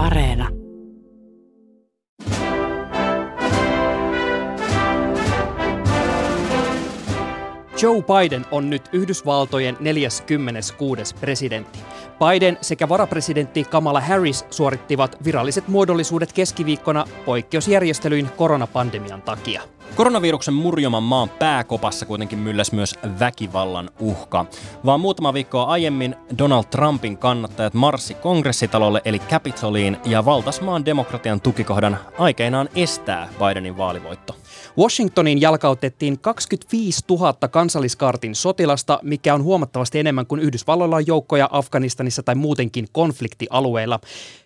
Areena. Joe Biden on nyt Yhdysvaltojen 46. presidentti. Biden sekä varapresidentti Kamala Harris suorittivat viralliset muodollisuudet keskiviikkona poikkeusjärjestelyin koronapandemian takia. Koronaviruksen murjoman maan pääkopassa kuitenkin mylläs myös väkivallan uhka. Vaan muutama viikkoa aiemmin Donald Trumpin kannattajat marssi kongressitalolle eli Capitoliin ja valtas maan demokratian tukikohdan aikeinaan estää Bidenin vaalivoitto. Washingtoniin jalkautettiin 25 000 kansalliskartin sotilasta, mikä on huomattavasti enemmän kuin Yhdysvalloilla on joukkoja Afganistanissa tai muutenkin konfliktialueilla.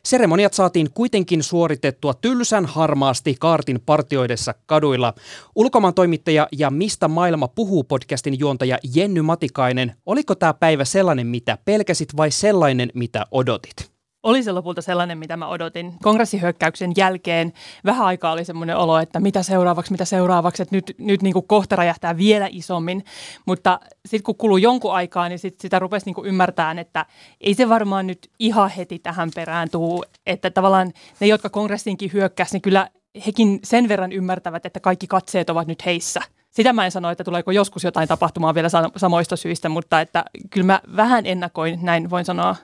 Seremoniat saatiin kuitenkin suoritettua tylsän harmaasti kaartin partioidessa kaduilla. Ulkomaan toimittaja ja Mistä maailma puhuu podcastin juontaja Jenny Matikainen, oliko tämä päivä sellainen, mitä pelkäsit vai sellainen, mitä odotit? Oli se lopulta sellainen, mitä mä odotin. Kongressihyökkäyksen jälkeen vähän aikaa oli semmoinen olo, että mitä seuraavaksi, mitä seuraavaksi, että nyt, nyt niin kuin kohta räjähtää vielä isommin. Mutta sitten kun kuluu jonkun aikaa, niin sit sitä rupesi niin ymmärtämään, että ei se varmaan nyt ihan heti tähän perään tuu. Että tavallaan ne, jotka kongressiinkin hyökkäsi, niin kyllä hekin sen verran ymmärtävät, että kaikki katseet ovat nyt heissä. Sitä mä en sano, että tuleeko joskus jotain tapahtumaa vielä samoista syistä, mutta että kyllä mä vähän ennakoin, näin voin sanoa,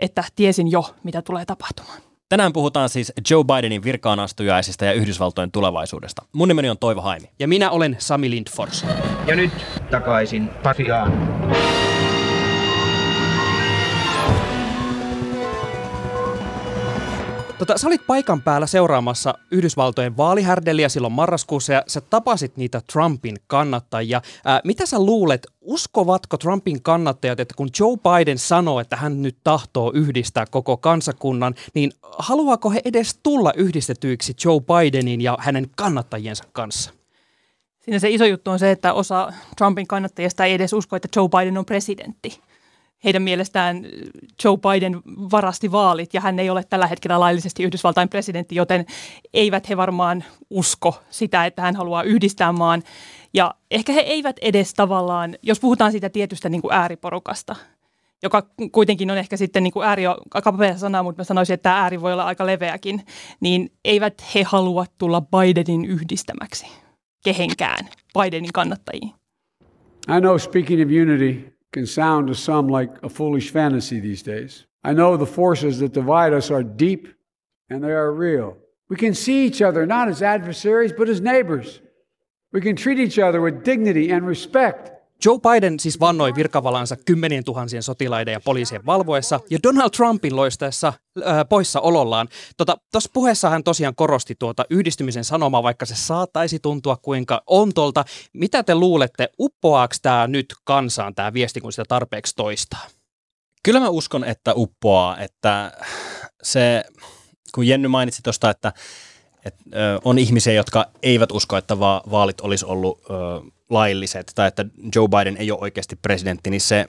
että tiesin jo, mitä tulee tapahtumaan. Tänään puhutaan siis Joe Bidenin virkaanastujaisista ja Yhdysvaltojen tulevaisuudesta. Mun nimeni on Toivo Haimi. Ja minä olen Sami Lindfors. Ja nyt takaisin Pasiaan. Tota, sä olit paikan päällä seuraamassa Yhdysvaltojen vaalihärdeliä silloin marraskuussa ja sä tapasit niitä Trumpin kannattajia. Ää, mitä sä luulet, uskovatko Trumpin kannattajat, että kun Joe Biden sanoo, että hän nyt tahtoo yhdistää koko kansakunnan, niin haluaako he edes tulla yhdistetyiksi Joe Bidenin ja hänen kannattajiensa kanssa? Siinä se iso juttu on se, että osa Trumpin kannattajista ei edes usko, että Joe Biden on presidentti heidän mielestään Joe Biden varasti vaalit ja hän ei ole tällä hetkellä laillisesti Yhdysvaltain presidentti, joten eivät he varmaan usko sitä, että hän haluaa yhdistää maan. Ja ehkä he eivät edes tavallaan, jos puhutaan siitä tietystä niin kuin ääriporukasta, joka kuitenkin on ehkä sitten niin kuin ääri aika sana, mutta mä sanoisin, että tämä ääri voi olla aika leveäkin, niin eivät he halua tulla Bidenin yhdistämäksi kehenkään Bidenin kannattajiin. I know speaking of unity, can sound to some like a foolish fantasy these days. I know the forces that divide us are deep and they are real. We can see each other not as adversaries, but as neighbors. We can treat each other with dignity and respect. Joe Biden siis vannoi virkavalansa kymmenien tuhansien sotilaiden ja poliisien valvoessa ja Donald Trumpin loistaessa äh, poissa olollaan. Tuossa tota, puheessa hän tosiaan korosti tuota yhdistymisen sanomaa, vaikka se saattaisi tuntua kuinka ontolta. Mitä te luulette, uppoaako tämä nyt kansaan tämä viesti, kun sitä tarpeeksi toistaa? Kyllä mä uskon, että uppoaa, että se, kun Jenny mainitsi tuosta, että, että on ihmisiä, jotka eivät usko, että va- vaalit olisi ollut lailliset tai että Joe Biden ei ole oikeasti presidentti, niin se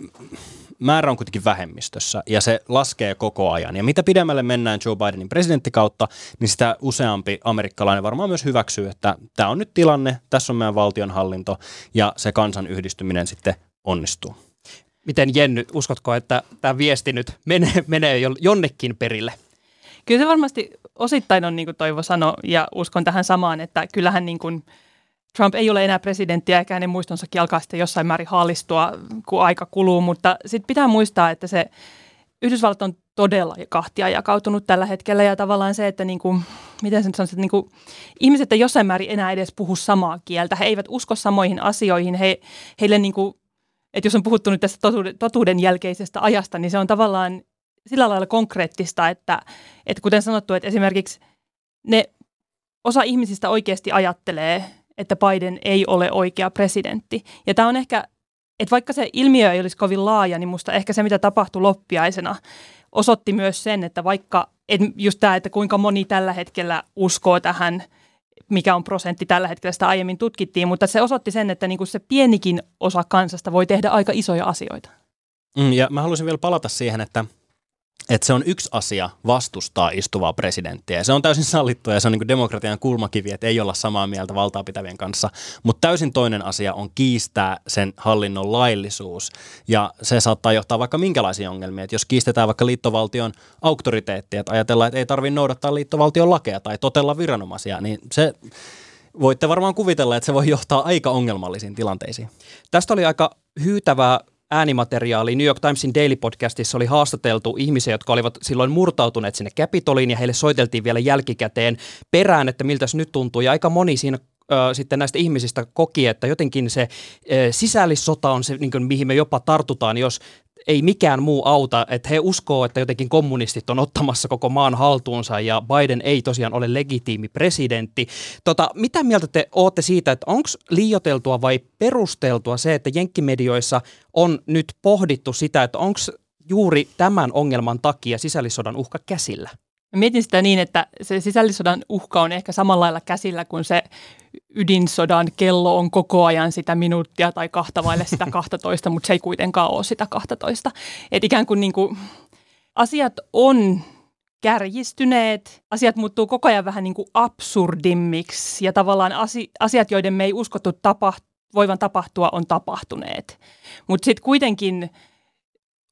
määrä on kuitenkin vähemmistössä ja se laskee koko ajan. Ja mitä pidemmälle mennään Joe Bidenin presidenttikautta, niin sitä useampi amerikkalainen varmaan myös hyväksyy, että tämä on nyt tilanne, tässä on meidän valtionhallinto ja se kansan yhdistyminen sitten onnistuu. Miten Jenny, uskotko, että tämä viesti nyt menee, menee jonnekin perille? Kyllä se varmasti osittain on niin kuin Toivo sanoi ja uskon tähän samaan, että kyllähän niin kuin – Trump ei ole enää presidentti eikä hänen muistonsakin alkaa sitten jossain määrin haalistua, kun aika kuluu, mutta sitten pitää muistaa, että se Yhdysvallat on todella kahtia jakautunut tällä hetkellä ja tavallaan se, että niin kuin, miten sen sanoisi, että niin kuin, ihmiset ei jossain määrin enää edes puhu samaa kieltä, he eivät usko samoihin asioihin, he, heille niin kuin, että jos on puhuttu nyt tästä totuuden, totuuden jälkeisestä ajasta, niin se on tavallaan sillä lailla konkreettista, että, että kuten sanottu, että esimerkiksi ne osa ihmisistä oikeasti ajattelee, että Biden ei ole oikea presidentti. Ja tämä on ehkä, että vaikka se ilmiö ei olisi kovin laaja, niin musta ehkä se, mitä tapahtui loppiaisena, osoitti myös sen, että vaikka, että just tämä, että kuinka moni tällä hetkellä uskoo tähän, mikä on prosentti tällä hetkellä, sitä aiemmin tutkittiin, mutta se osoitti sen, että niinku se pienikin osa kansasta voi tehdä aika isoja asioita. Mm, ja mä haluaisin vielä palata siihen, että että se on yksi asia vastustaa istuvaa presidenttiä. Ja se on täysin sallittua ja se on niin demokratian kulmakivi, että ei olla samaa mieltä valtaa pitävien kanssa. Mutta täysin toinen asia on kiistää sen hallinnon laillisuus. Ja se saattaa johtaa vaikka minkälaisiin ongelmiin. Että jos kiistetään vaikka liittovaltion auktoriteettia, että ajatellaan, että ei tarvitse noudattaa liittovaltion lakeja tai totella viranomaisia, niin se voitte varmaan kuvitella, että se voi johtaa aika ongelmallisiin tilanteisiin. Tästä oli aika hyytävää äänimateriaali. New York Timesin Daily Podcastissa oli haastateltu ihmisiä, jotka olivat silloin murtautuneet sinne Capitoliin ja heille soiteltiin vielä jälkikäteen perään, että miltä se nyt tuntuu. Ja aika moni siinä sitten näistä ihmisistä koki, että jotenkin se sisällissota on se, niin kuin, mihin me jopa tartutaan, jos ei mikään muu auta, että he uskoo, että jotenkin kommunistit on ottamassa koko maan haltuunsa ja Biden ei tosiaan ole legitiimi presidentti. Tota, mitä mieltä te olette siitä, että onko liioteltua vai perusteltua se, että jenkkimedioissa on nyt pohdittu sitä, että onko juuri tämän ongelman takia sisällissodan uhka käsillä? Mietin sitä niin, että se sisällissodan uhka on ehkä samalla lailla käsillä kuin se ydinsodan kello on koko ajan sitä minuuttia tai kahta vaille sitä 12, mutta se ei kuitenkaan ole sitä 12. Että ikään kuin, niin kuin asiat on kärjistyneet, asiat muuttuu koko ajan vähän niin kuin absurdimmiksi ja tavallaan asiat, joiden me ei uskottu tapaht- voivan tapahtua, on tapahtuneet. Mutta sitten kuitenkin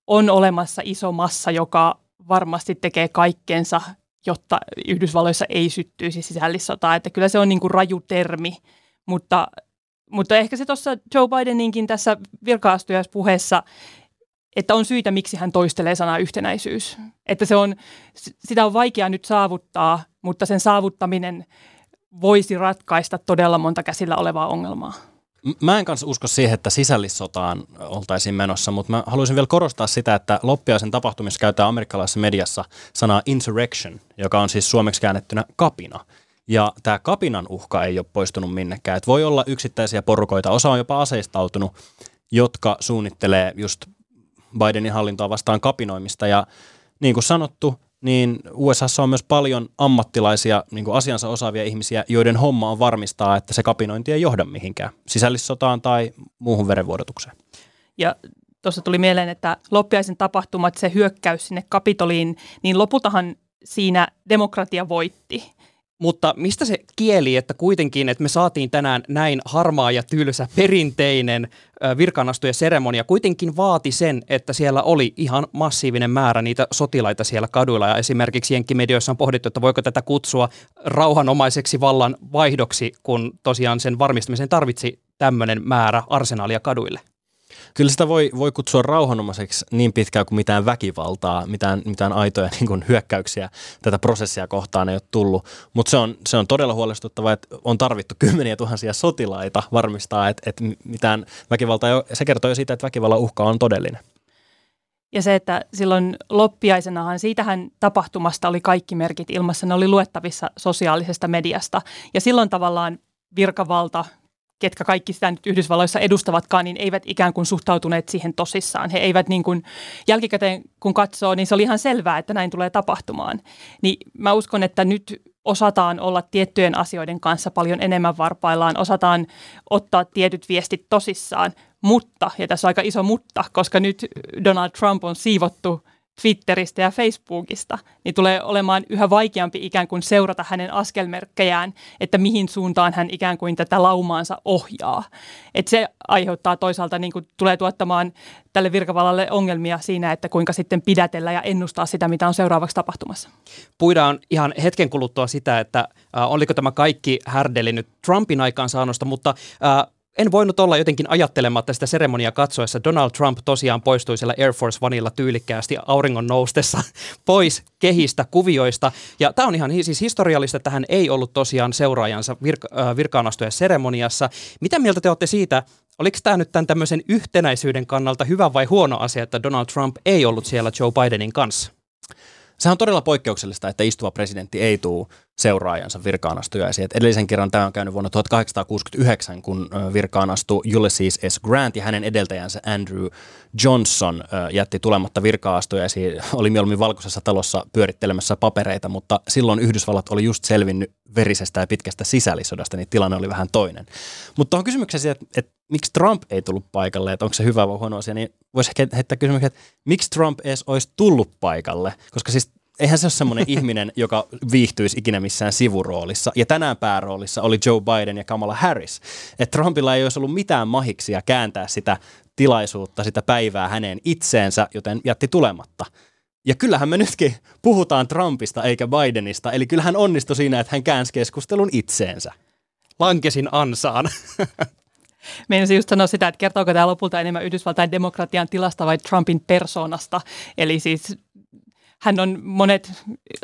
on olemassa iso massa, joka varmasti tekee kaikkensa, jotta Yhdysvalloissa ei syttyisi sisällissotaa. Että kyllä se on niin kuin raju termi, mutta, mutta ehkä se tuossa Joe Bideninkin tässä virka-astujaispuheessa, että on syitä, miksi hän toistelee sanaa yhtenäisyys. Että se on, sitä on vaikea nyt saavuttaa, mutta sen saavuttaminen voisi ratkaista todella monta käsillä olevaa ongelmaa. Mä en kanssa usko siihen, että sisällissotaan oltaisiin menossa, mutta mä haluaisin vielä korostaa sitä, että loppiaisen tapahtumissa käytetään amerikkalaisessa mediassa sanaa insurrection, joka on siis suomeksi käännettynä kapina. Ja tämä kapinan uhka ei ole poistunut minnekään. Et voi olla yksittäisiä porukoita, osa on jopa aseistautunut, jotka suunnittelee just Bidenin hallintoa vastaan kapinoimista. Ja niin kuin sanottu, niin USA on myös paljon ammattilaisia, niin kuin asiansa osaavia ihmisiä, joiden homma on varmistaa, että se kapinointi ei johda mihinkään, sisällissotaan tai muuhun verenvuodotukseen. Ja tuossa tuli mieleen, että loppiaisen tapahtumat, se hyökkäys sinne Kapitoliin, niin lopultahan siinä demokratia voitti. Mutta mistä se kieli, että kuitenkin, että me saatiin tänään näin harmaa ja tylsä perinteinen virkanastuja seremonia, kuitenkin vaati sen, että siellä oli ihan massiivinen määrä niitä sotilaita siellä kaduilla. Ja esimerkiksi Jenkkimedioissa on pohdittu, että voiko tätä kutsua rauhanomaiseksi vallan vaihdoksi, kun tosiaan sen varmistamisen tarvitsi tämmöinen määrä arsenaalia kaduille. Kyllä sitä voi, voi kutsua rauhanomaiseksi niin pitkään kuin mitään väkivaltaa, mitään, mitään aitoja niin kuin hyökkäyksiä tätä prosessia kohtaan ei ole tullut. Mutta se on, se on todella huolestuttavaa, että on tarvittu kymmeniä tuhansia sotilaita varmistaa, että, että mitään väkivaltaa ei ole. Se kertoo jo siitä, että väkivallan uhka on todellinen. Ja se, että silloin loppiaisenahan siitähän tapahtumasta oli kaikki merkit ilmassa, ne oli luettavissa sosiaalisesta mediasta. Ja silloin tavallaan virkavalta ketkä kaikki sitä nyt Yhdysvalloissa edustavatkaan, niin eivät ikään kuin suhtautuneet siihen tosissaan. He eivät niin kuin, jälkikäteen kun katsoo, niin se oli ihan selvää, että näin tulee tapahtumaan. Niin mä uskon, että nyt osataan olla tiettyjen asioiden kanssa paljon enemmän varpaillaan, osataan ottaa tietyt viestit tosissaan, mutta, ja tässä on aika iso mutta, koska nyt Donald Trump on siivottu Twitteristä ja Facebookista, niin tulee olemaan yhä vaikeampi ikään kuin seurata hänen askelmerkkejään, että mihin suuntaan hän ikään kuin tätä laumaansa ohjaa. Et se aiheuttaa toisaalta, niin kuin tulee tuottamaan tälle virkavallalle ongelmia siinä, että kuinka sitten pidätellä ja ennustaa sitä, mitä on seuraavaksi tapahtumassa. Puidaan ihan hetken kuluttua sitä, että äh, oliko tämä kaikki härdeli nyt Trumpin aikaansaannosta, mutta äh, en voinut olla jotenkin ajattelematta sitä seremonia katsoessa. Donald Trump tosiaan poistui siellä Air Force Oneilla tyylikkäästi auringon noustessa pois kehistä, kuvioista. Ja tämä on ihan siis historiallista, että hän ei ollut tosiaan seuraajansa virka- virkaanastuja seremoniassa. Mitä mieltä te olette siitä, Oliko tämä nyt tämän tämmöisen yhtenäisyyden kannalta hyvä vai huono asia, että Donald Trump ei ollut siellä Joe Bidenin kanssa? Se on todella poikkeuksellista, että istuva presidentti ei tule seuraajansa virkaan astujaisiin. Et edellisen kerran tämä on käynyt vuonna 1869, kun virkaan astui Ulysses S. Grant ja hänen edeltäjänsä Andrew Johnson jätti tulematta virkaan astujaisiin. Oli mieluummin valkoisessa talossa pyörittelemässä papereita, mutta silloin Yhdysvallat oli just selvinnyt verisestä ja pitkästä sisällissodasta, niin tilanne oli vähän toinen. Mutta tuohon kysymykseen, että, että miksi Trump ei tullut paikalle, että onko se hyvä vai huono asia, niin voisi heittää kysymyksen, että miksi Trump edes olisi tullut paikalle, koska siis eihän se ole semmoinen ihminen, joka viihtyisi ikinä missään sivuroolissa. Ja tänään pääroolissa oli Joe Biden ja Kamala Harris. Että Trumpilla ei olisi ollut mitään mahiksia kääntää sitä tilaisuutta, sitä päivää häneen itseensä, joten jätti tulematta. Ja kyllähän me nytkin puhutaan Trumpista eikä Bidenista, eli kyllähän onnistui siinä, että hän käänsi keskustelun itseensä. Lankesin ansaan. Meinasin just sanoa sitä, että kertooko tämä lopulta enemmän Yhdysvaltain demokratian tilasta vai Trumpin persoonasta. Eli siis hän on monet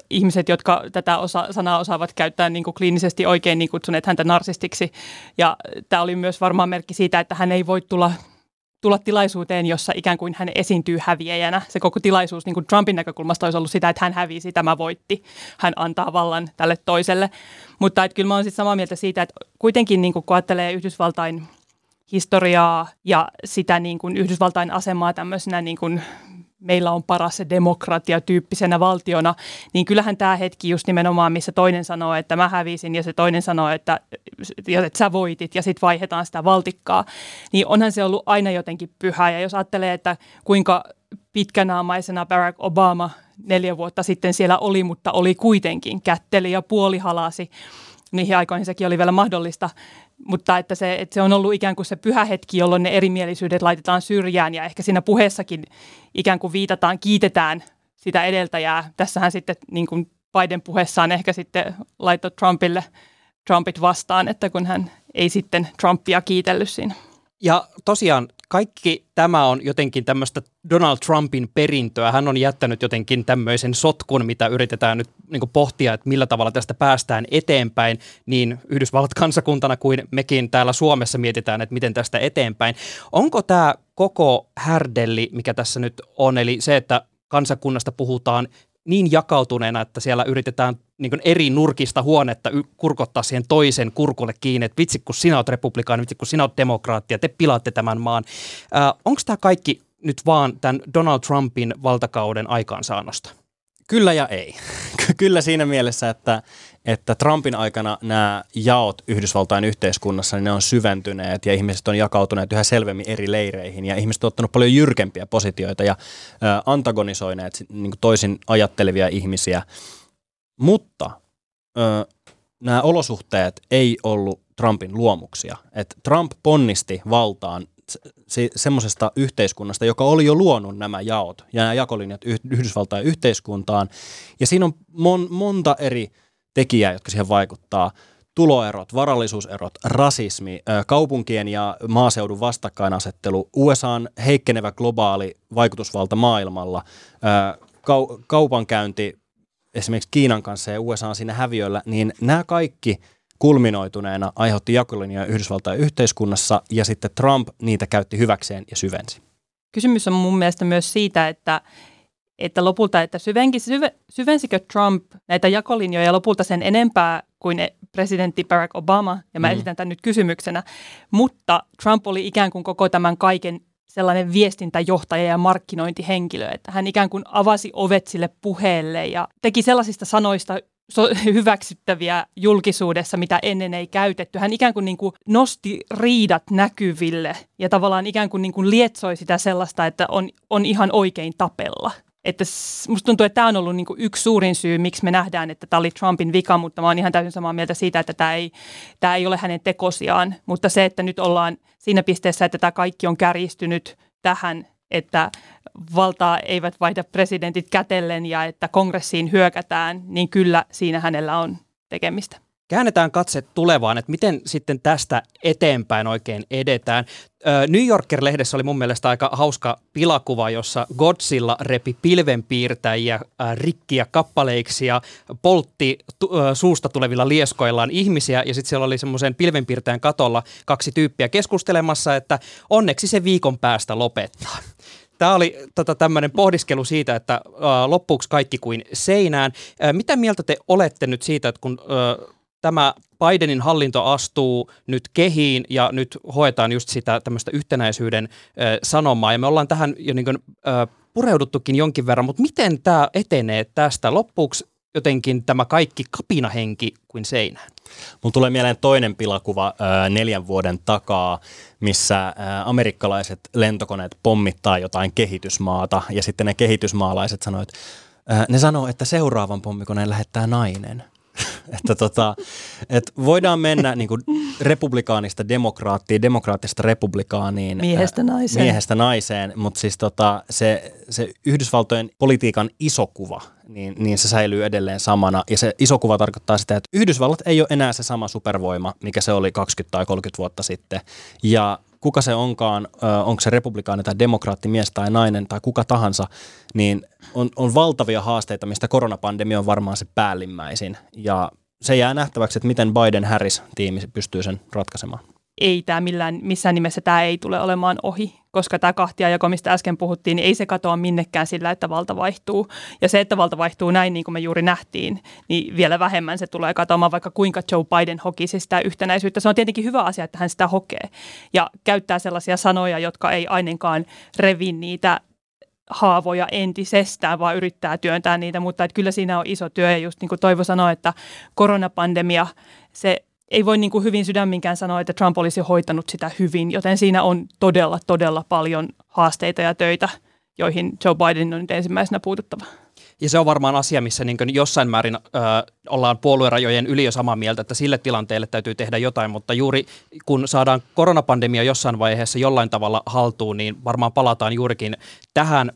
ihmiset, jotka tätä osa, sanaa osaavat käyttää niin kuin kliinisesti oikein, niin kutsuneet häntä narsistiksi. Ja tämä oli myös varmaan merkki siitä, että hän ei voi tulla tulla tilaisuuteen, jossa ikään kuin hän esiintyy häviäjänä. Se koko tilaisuus niin kuin Trumpin näkökulmasta olisi ollut sitä, että hän hävisi, tämä voitti. Hän antaa vallan tälle toiselle. Mutta että kyllä mä olen samaa mieltä siitä, että kuitenkin niin kuin, kun ajattelee Yhdysvaltain historiaa ja sitä niin kuin Yhdysvaltain asemaa tämmöisenä niin kuin meillä on paras demokratia tyyppisenä valtiona, niin kyllähän tämä hetki just nimenomaan, missä toinen sanoo, että mä hävisin ja se toinen sanoo, että, että sä voitit ja sitten vaihdetaan sitä valtikkaa, niin onhan se ollut aina jotenkin pyhä. Ja jos ajattelee, että kuinka pitkänaamaisena Barack Obama neljä vuotta sitten siellä oli, mutta oli kuitenkin kätteli ja puolihalasi, niihin aikoihin sekin oli vielä mahdollista, mutta että se, että se on ollut ikään kuin se pyhä hetki, jolloin ne erimielisyydet laitetaan syrjään ja ehkä siinä puheessakin ikään kuin viitataan, kiitetään sitä edeltäjää. Tässähän sitten niin kuin Biden puheessaan ehkä sitten laittoi Trumpille Trumpit vastaan, että kun hän ei sitten Trumpia kiitellyt siinä. Ja tosiaan kaikki tämä on jotenkin tämmöistä Donald Trumpin perintöä. Hän on jättänyt jotenkin tämmöisen sotkun, mitä yritetään nyt niin pohtia, että millä tavalla tästä päästään eteenpäin. Niin Yhdysvallat kansakuntana kuin mekin täällä Suomessa mietitään, että miten tästä eteenpäin. Onko tämä koko härdelli, mikä tässä nyt on, eli se, että kansakunnasta puhutaan niin jakautuneena, että siellä yritetään niin eri nurkista huonetta kurkottaa siihen toisen kurkulle kiinni, että vitsi kun sinä olet republikaani, vitsi kun sinä olet demokraatti ja te pilaatte tämän maan. Äh, Onko tämä kaikki nyt vaan tämän Donald Trumpin valtakauden aikaansaannosta? Kyllä ja ei. Kyllä siinä mielessä, että, että Trumpin aikana nämä jaot Yhdysvaltain yhteiskunnassa, niin ne on syventyneet ja ihmiset on jakautuneet yhä selvemmin eri leireihin ja ihmiset on ottanut paljon jyrkempiä positioita ja ö, antagonisoineet niin toisin ajattelevia ihmisiä. Mutta ö, nämä olosuhteet ei ollut Trumpin luomuksia. Et Trump ponnisti valtaan se, semmoisesta yhteiskunnasta, joka oli jo luonut nämä jaot ja nämä jakolinjat Yhdysvaltain yhteiskuntaan. Ja siinä on mon, monta eri tekijää, jotka siihen vaikuttaa. Tuloerot, varallisuuserot, rasismi, kaupunkien ja maaseudun vastakkainasettelu, USAn heikkenevä globaali vaikutusvalta maailmalla, kaupankäynti esimerkiksi Kiinan kanssa ja USA on siinä häviöllä, niin nämä kaikki – kulminoituneena aiheutti jakolinjoja Yhdysvaltain yhteiskunnassa ja sitten Trump niitä käytti hyväkseen ja syvensi. Kysymys on mun mielestä myös siitä, että, että lopulta, että syvenki, syve, syvensikö Trump näitä jakolinjoja lopulta sen enempää kuin presidentti Barack Obama, ja mä mm. esitän tämän nyt kysymyksenä, mutta Trump oli ikään kuin koko tämän kaiken sellainen viestintäjohtaja ja markkinointihenkilö, että hän ikään kuin avasi ovet sille puheelle ja teki sellaisista sanoista hyväksyttäviä julkisuudessa, mitä ennen ei käytetty. Hän ikään kuin, niin kuin nosti riidat näkyville ja tavallaan ikään kuin, niin kuin lietsoi sitä sellaista, että on, on ihan oikein tapella. Että musta tuntuu, että tämä on ollut niin yksi suurin syy, miksi me nähdään, että tämä oli Trumpin vika, mutta mä oon ihan täysin samaa mieltä siitä, että tämä ei, tämä ei ole hänen tekosiaan. Mutta se, että nyt ollaan siinä pisteessä, että tämä kaikki on kärjistynyt tähän, että valtaa eivät vaihda presidentit kätellen ja että kongressiin hyökätään, niin kyllä siinä hänellä on tekemistä. Käännetään katse tulevaan, että miten sitten tästä eteenpäin oikein edetään. New Yorker-lehdessä oli mun mielestä aika hauska pilakuva, jossa Godzilla repi pilvenpiirtäjiä rikkiä kappaleiksi ja poltti suusta tulevilla lieskoillaan ihmisiä. Ja sitten siellä oli semmoisen pilvenpiirtäjän katolla kaksi tyyppiä keskustelemassa, että onneksi se viikon päästä lopettaa. Tämä oli tota, tämmöinen pohdiskelu siitä, että loppuuko kaikki kuin seinään. Äh, mitä mieltä te olette nyt siitä, että kun tämä Bidenin hallinto astuu nyt kehiin ja nyt hoetaan just sitä tämmöistä yhtenäisyyden sanomaa ja me ollaan tähän jo niin kuin, pureuduttukin jonkin verran, mutta miten tämä etenee tästä? Loppuuko jotenkin tämä kaikki kapinahenki kuin seinään? Mun tulee mieleen toinen pilakuva neljän vuoden takaa, missä amerikkalaiset lentokoneet pommittaa jotain kehitysmaata ja sitten ne kehitysmaalaiset sanoivat, ne sanoo, että seuraavan pommikoneen lähettää nainen. Että tota, et voidaan mennä niin kuin republikaanista demokraattiin, demokraattista republikaaniin. Miehestä naiseen. Miehestä naiseen, mutta siis tota, se, se Yhdysvaltojen politiikan iso kuva, niin, niin se säilyy edelleen samana. Ja se iso kuva tarkoittaa sitä, että Yhdysvallat ei ole enää se sama supervoima, mikä se oli 20 tai 30 vuotta sitten. Ja kuka se onkaan, onko se republikaani tai demokraatti, mies tai nainen tai kuka tahansa, niin on, on valtavia haasteita, mistä koronapandemia on varmaan se päällimmäisin. Ja se jää nähtäväksi, että miten Biden-Harris-tiimi pystyy sen ratkaisemaan ei tämä millään, missään nimessä tämä ei tule olemaan ohi, koska tämä kahtiajako, mistä äsken puhuttiin, niin ei se katoa minnekään sillä, että valta vaihtuu. Ja se, että valta vaihtuu näin, niin kuin me juuri nähtiin, niin vielä vähemmän se tulee katoamaan, vaikka kuinka Joe Biden hokisi sitä yhtenäisyyttä. Se on tietenkin hyvä asia, että hän sitä hokee ja käyttää sellaisia sanoja, jotka ei ainakaan revi niitä haavoja entisestään, vaan yrittää työntää niitä, mutta että kyllä siinä on iso työ ja just niin kuin Toivo sanoi, että koronapandemia, se ei voi niin kuin hyvin sydäminkään sanoa, että Trump olisi hoitanut sitä hyvin, joten siinä on todella, todella paljon haasteita ja töitä, joihin Joe Biden on nyt ensimmäisenä puututtava. Ja se on varmaan asia, missä niin jossain määrin ö, ollaan puoluerajojen yli jo samaa mieltä, että sille tilanteelle täytyy tehdä jotain, mutta juuri kun saadaan koronapandemia jossain vaiheessa jollain tavalla haltuun, niin varmaan palataan juurikin tähän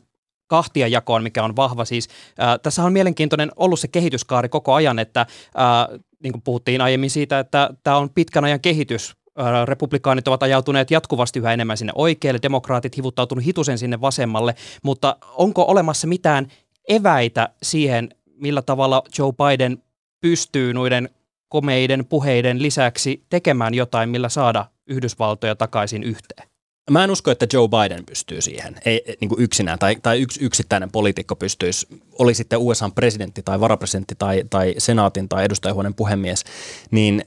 kahtia jakoon, mikä on vahva. Siis, äh, tässä on mielenkiintoinen ollut se kehityskaari koko ajan, että äh, niin kuin puhuttiin aiemmin siitä, että tämä on pitkän ajan kehitys. Republikaanit ovat ajautuneet jatkuvasti yhä enemmän sinne oikealle, demokraatit hivuttautunut hitusen sinne vasemmalle, mutta onko olemassa mitään eväitä siihen, millä tavalla Joe Biden pystyy noiden komeiden puheiden lisäksi tekemään jotain, millä saada Yhdysvaltoja takaisin yhteen? Mä en usko, että Joe Biden pystyy siihen, ei niin kuin yksinään, tai, tai yksi yksittäinen poliitikko pystyisi, oli sitten USA presidentti tai varapresidentti tai, tai senaatin tai edustajahuoneen puhemies, niin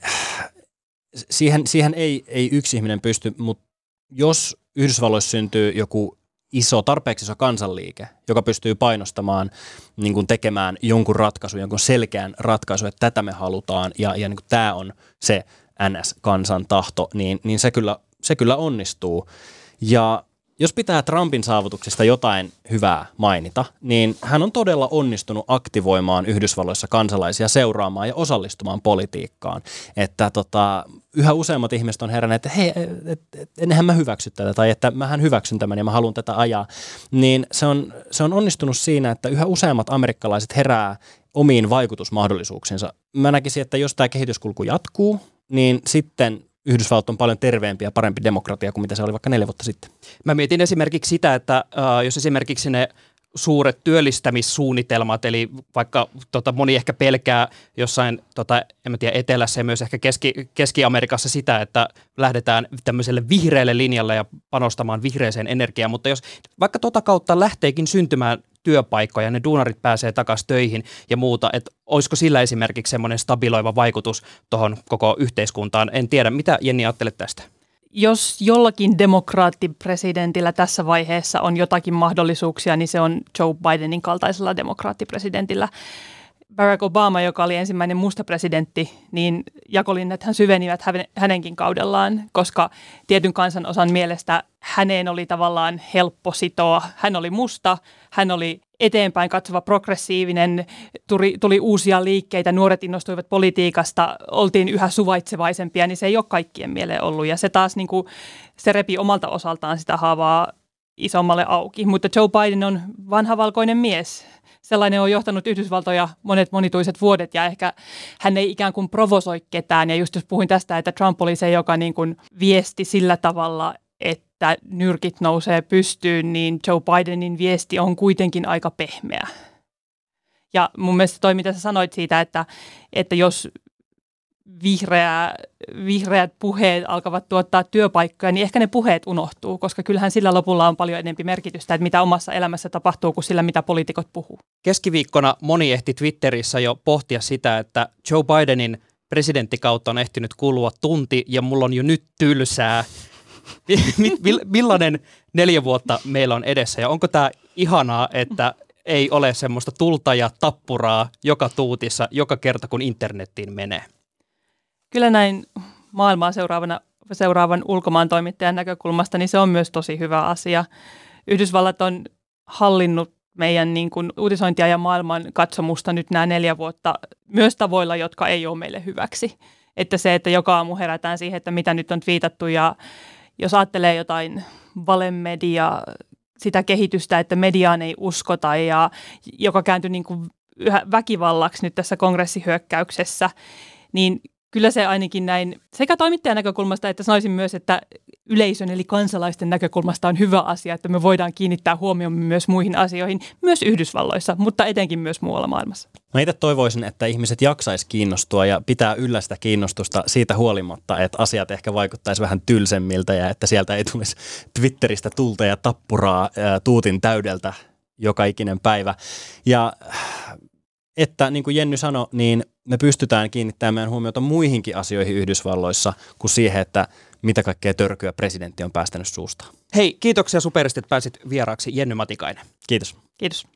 siihen, siihen ei, ei yksi ihminen pysty, mutta jos Yhdysvalloissa syntyy joku iso, tarpeeksi iso kansanliike, joka pystyy painostamaan, niin kuin tekemään jonkun ratkaisun, jonkun selkeän ratkaisun, että tätä me halutaan ja, ja niin kuin tämä on se NS-kansan tahto, niin, niin se, kyllä, se kyllä onnistuu. Ja jos pitää Trumpin saavutuksista jotain hyvää mainita, niin hän on todella onnistunut aktivoimaan Yhdysvalloissa kansalaisia seuraamaan ja osallistumaan politiikkaan. Että tota, yhä useammat ihmiset on heränneet, että hei, et, et, enhän mä hyväksy tätä tai että mähän hyväksyn tämän ja mä haluan tätä ajaa. Niin se on, se on onnistunut siinä, että yhä useammat amerikkalaiset herää omiin vaikutusmahdollisuuksiinsa. Mä näkisin, että jos tämä kehityskulku jatkuu, niin sitten Yhdysvallat on paljon terveempi ja parempi demokratia kuin mitä se oli vaikka neljä vuotta sitten. Mä mietin esimerkiksi sitä, että äh, jos esimerkiksi ne suuret työllistämissuunnitelmat, eli vaikka tota, moni ehkä pelkää jossain tota, en mä tiedä, etelässä ja myös ehkä Keski, Keski-Amerikassa sitä, että lähdetään tämmöiselle vihreälle linjalle ja panostamaan vihreäseen energiaan, mutta jos vaikka tota kautta lähteekin syntymään työpaikkoja, ne duunarit pääsee takaisin töihin ja muuta, että olisiko sillä esimerkiksi semmoinen stabiloiva vaikutus tuohon koko yhteiskuntaan. En tiedä, mitä Jenni ajattelet tästä? Jos jollakin demokraattipresidentillä tässä vaiheessa on jotakin mahdollisuuksia, niin se on Joe Bidenin kaltaisella demokraattipresidentillä. Barack Obama, joka oli ensimmäinen musta presidentti, niin hän syvenivät hänenkin kaudellaan, koska tietyn kansanosan mielestä häneen oli tavallaan helppo sitoa. Hän oli musta, hän oli eteenpäin katsova progressiivinen, tuli, tuli uusia liikkeitä, nuoret innostuivat politiikasta, oltiin yhä suvaitsevaisempia, niin se ei ole kaikkien mieleen ollut. Ja se taas niin kuin, se repi omalta osaltaan sitä haavaa isommalle auki. Mutta Joe Biden on vanha valkoinen mies. Sellainen on johtanut Yhdysvaltoja monet monituiset vuodet ja ehkä hän ei ikään kuin provosoi ketään. Ja just jos puhuin tästä, että Trump oli se, joka niin kuin viesti sillä tavalla, että nyrkit nousee pystyyn, niin Joe Bidenin viesti on kuitenkin aika pehmeä. Ja mun mielestä toi, mitä sä sanoit siitä, että, että jos vihreä, vihreät puheet alkavat tuottaa työpaikkoja, niin ehkä ne puheet unohtuu, koska kyllähän sillä lopulla on paljon enempi merkitystä, että mitä omassa elämässä tapahtuu kuin sillä, mitä poliitikot puhuu. Keskiviikkona moni ehti Twitterissä jo pohtia sitä, että Joe Bidenin presidenttikautta on ehtinyt kulua tunti ja mulla on jo nyt tylsää. Millainen neljä vuotta meillä on edessä ja onko tämä ihanaa, että ei ole semmoista tulta ja tappuraa joka tuutissa, joka kerta kun internettiin menee. Kyllä näin maailmaa seuraavana, seuraavan ulkomaan toimittajan näkökulmasta, niin se on myös tosi hyvä asia. Yhdysvallat on hallinnut meidän niin kuin uutisointia ja maailman katsomusta nyt nämä neljä vuotta myös tavoilla, jotka ei ole meille hyväksi. Että se, että joka aamu herätään siihen, että mitä nyt on viitattu ja jos ajattelee jotain valemedia, sitä kehitystä, että mediaan ei uskota ja joka kääntyi niin kuin yhä väkivallaksi nyt tässä kongressihyökkäyksessä, niin kyllä se ainakin näin sekä toimittajan näkökulmasta että sanoisin myös, että yleisön eli kansalaisten näkökulmasta on hyvä asia, että me voidaan kiinnittää huomioon myös muihin asioihin, myös Yhdysvalloissa, mutta etenkin myös muualla maailmassa. Mä itse toivoisin, että ihmiset jaksaisi kiinnostua ja pitää yllä sitä kiinnostusta siitä huolimatta, että asiat ehkä vaikuttaisi vähän tylsemmiltä ja että sieltä ei tulisi Twitteristä tulta ja tappuraa ää, tuutin täydeltä joka ikinen päivä. Ja että niin kuin Jenny sanoi, niin me pystytään kiinnittämään huomiota muihinkin asioihin Yhdysvalloissa kuin siihen, että mitä kaikkea törkyä presidentti on päästänyt suusta. Hei, kiitoksia superista, että pääsit vieraaksi Jenny Matikainen. Kiitos. Kiitos.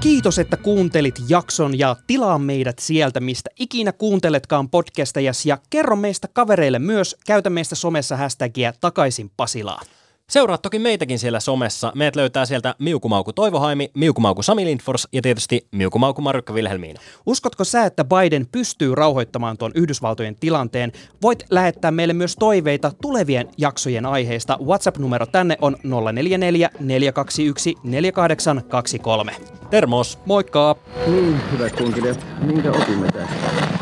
Kiitos, että kuuntelit jakson ja tilaa meidät sieltä, mistä ikinä kuunteletkaan podcasteja ja kerro meistä kavereille myös, käytä meistä somessa hashtagia takaisin Pasilaan. Seuraat toki meitäkin siellä somessa. Meidät löytää sieltä Miukumauku Toivohaimi, Miukumauku Sami Lindfors ja tietysti Miukumauku Marjukka Vilhelmiina. Uskotko sä, että Biden pystyy rauhoittamaan tuon Yhdysvaltojen tilanteen? Voit lähettää meille myös toiveita tulevien jaksojen aiheista. WhatsApp-numero tänne on 044 421 4823. Termos! Moikka! Niin, hyvät kuuntelijat, minkä opimme tästä?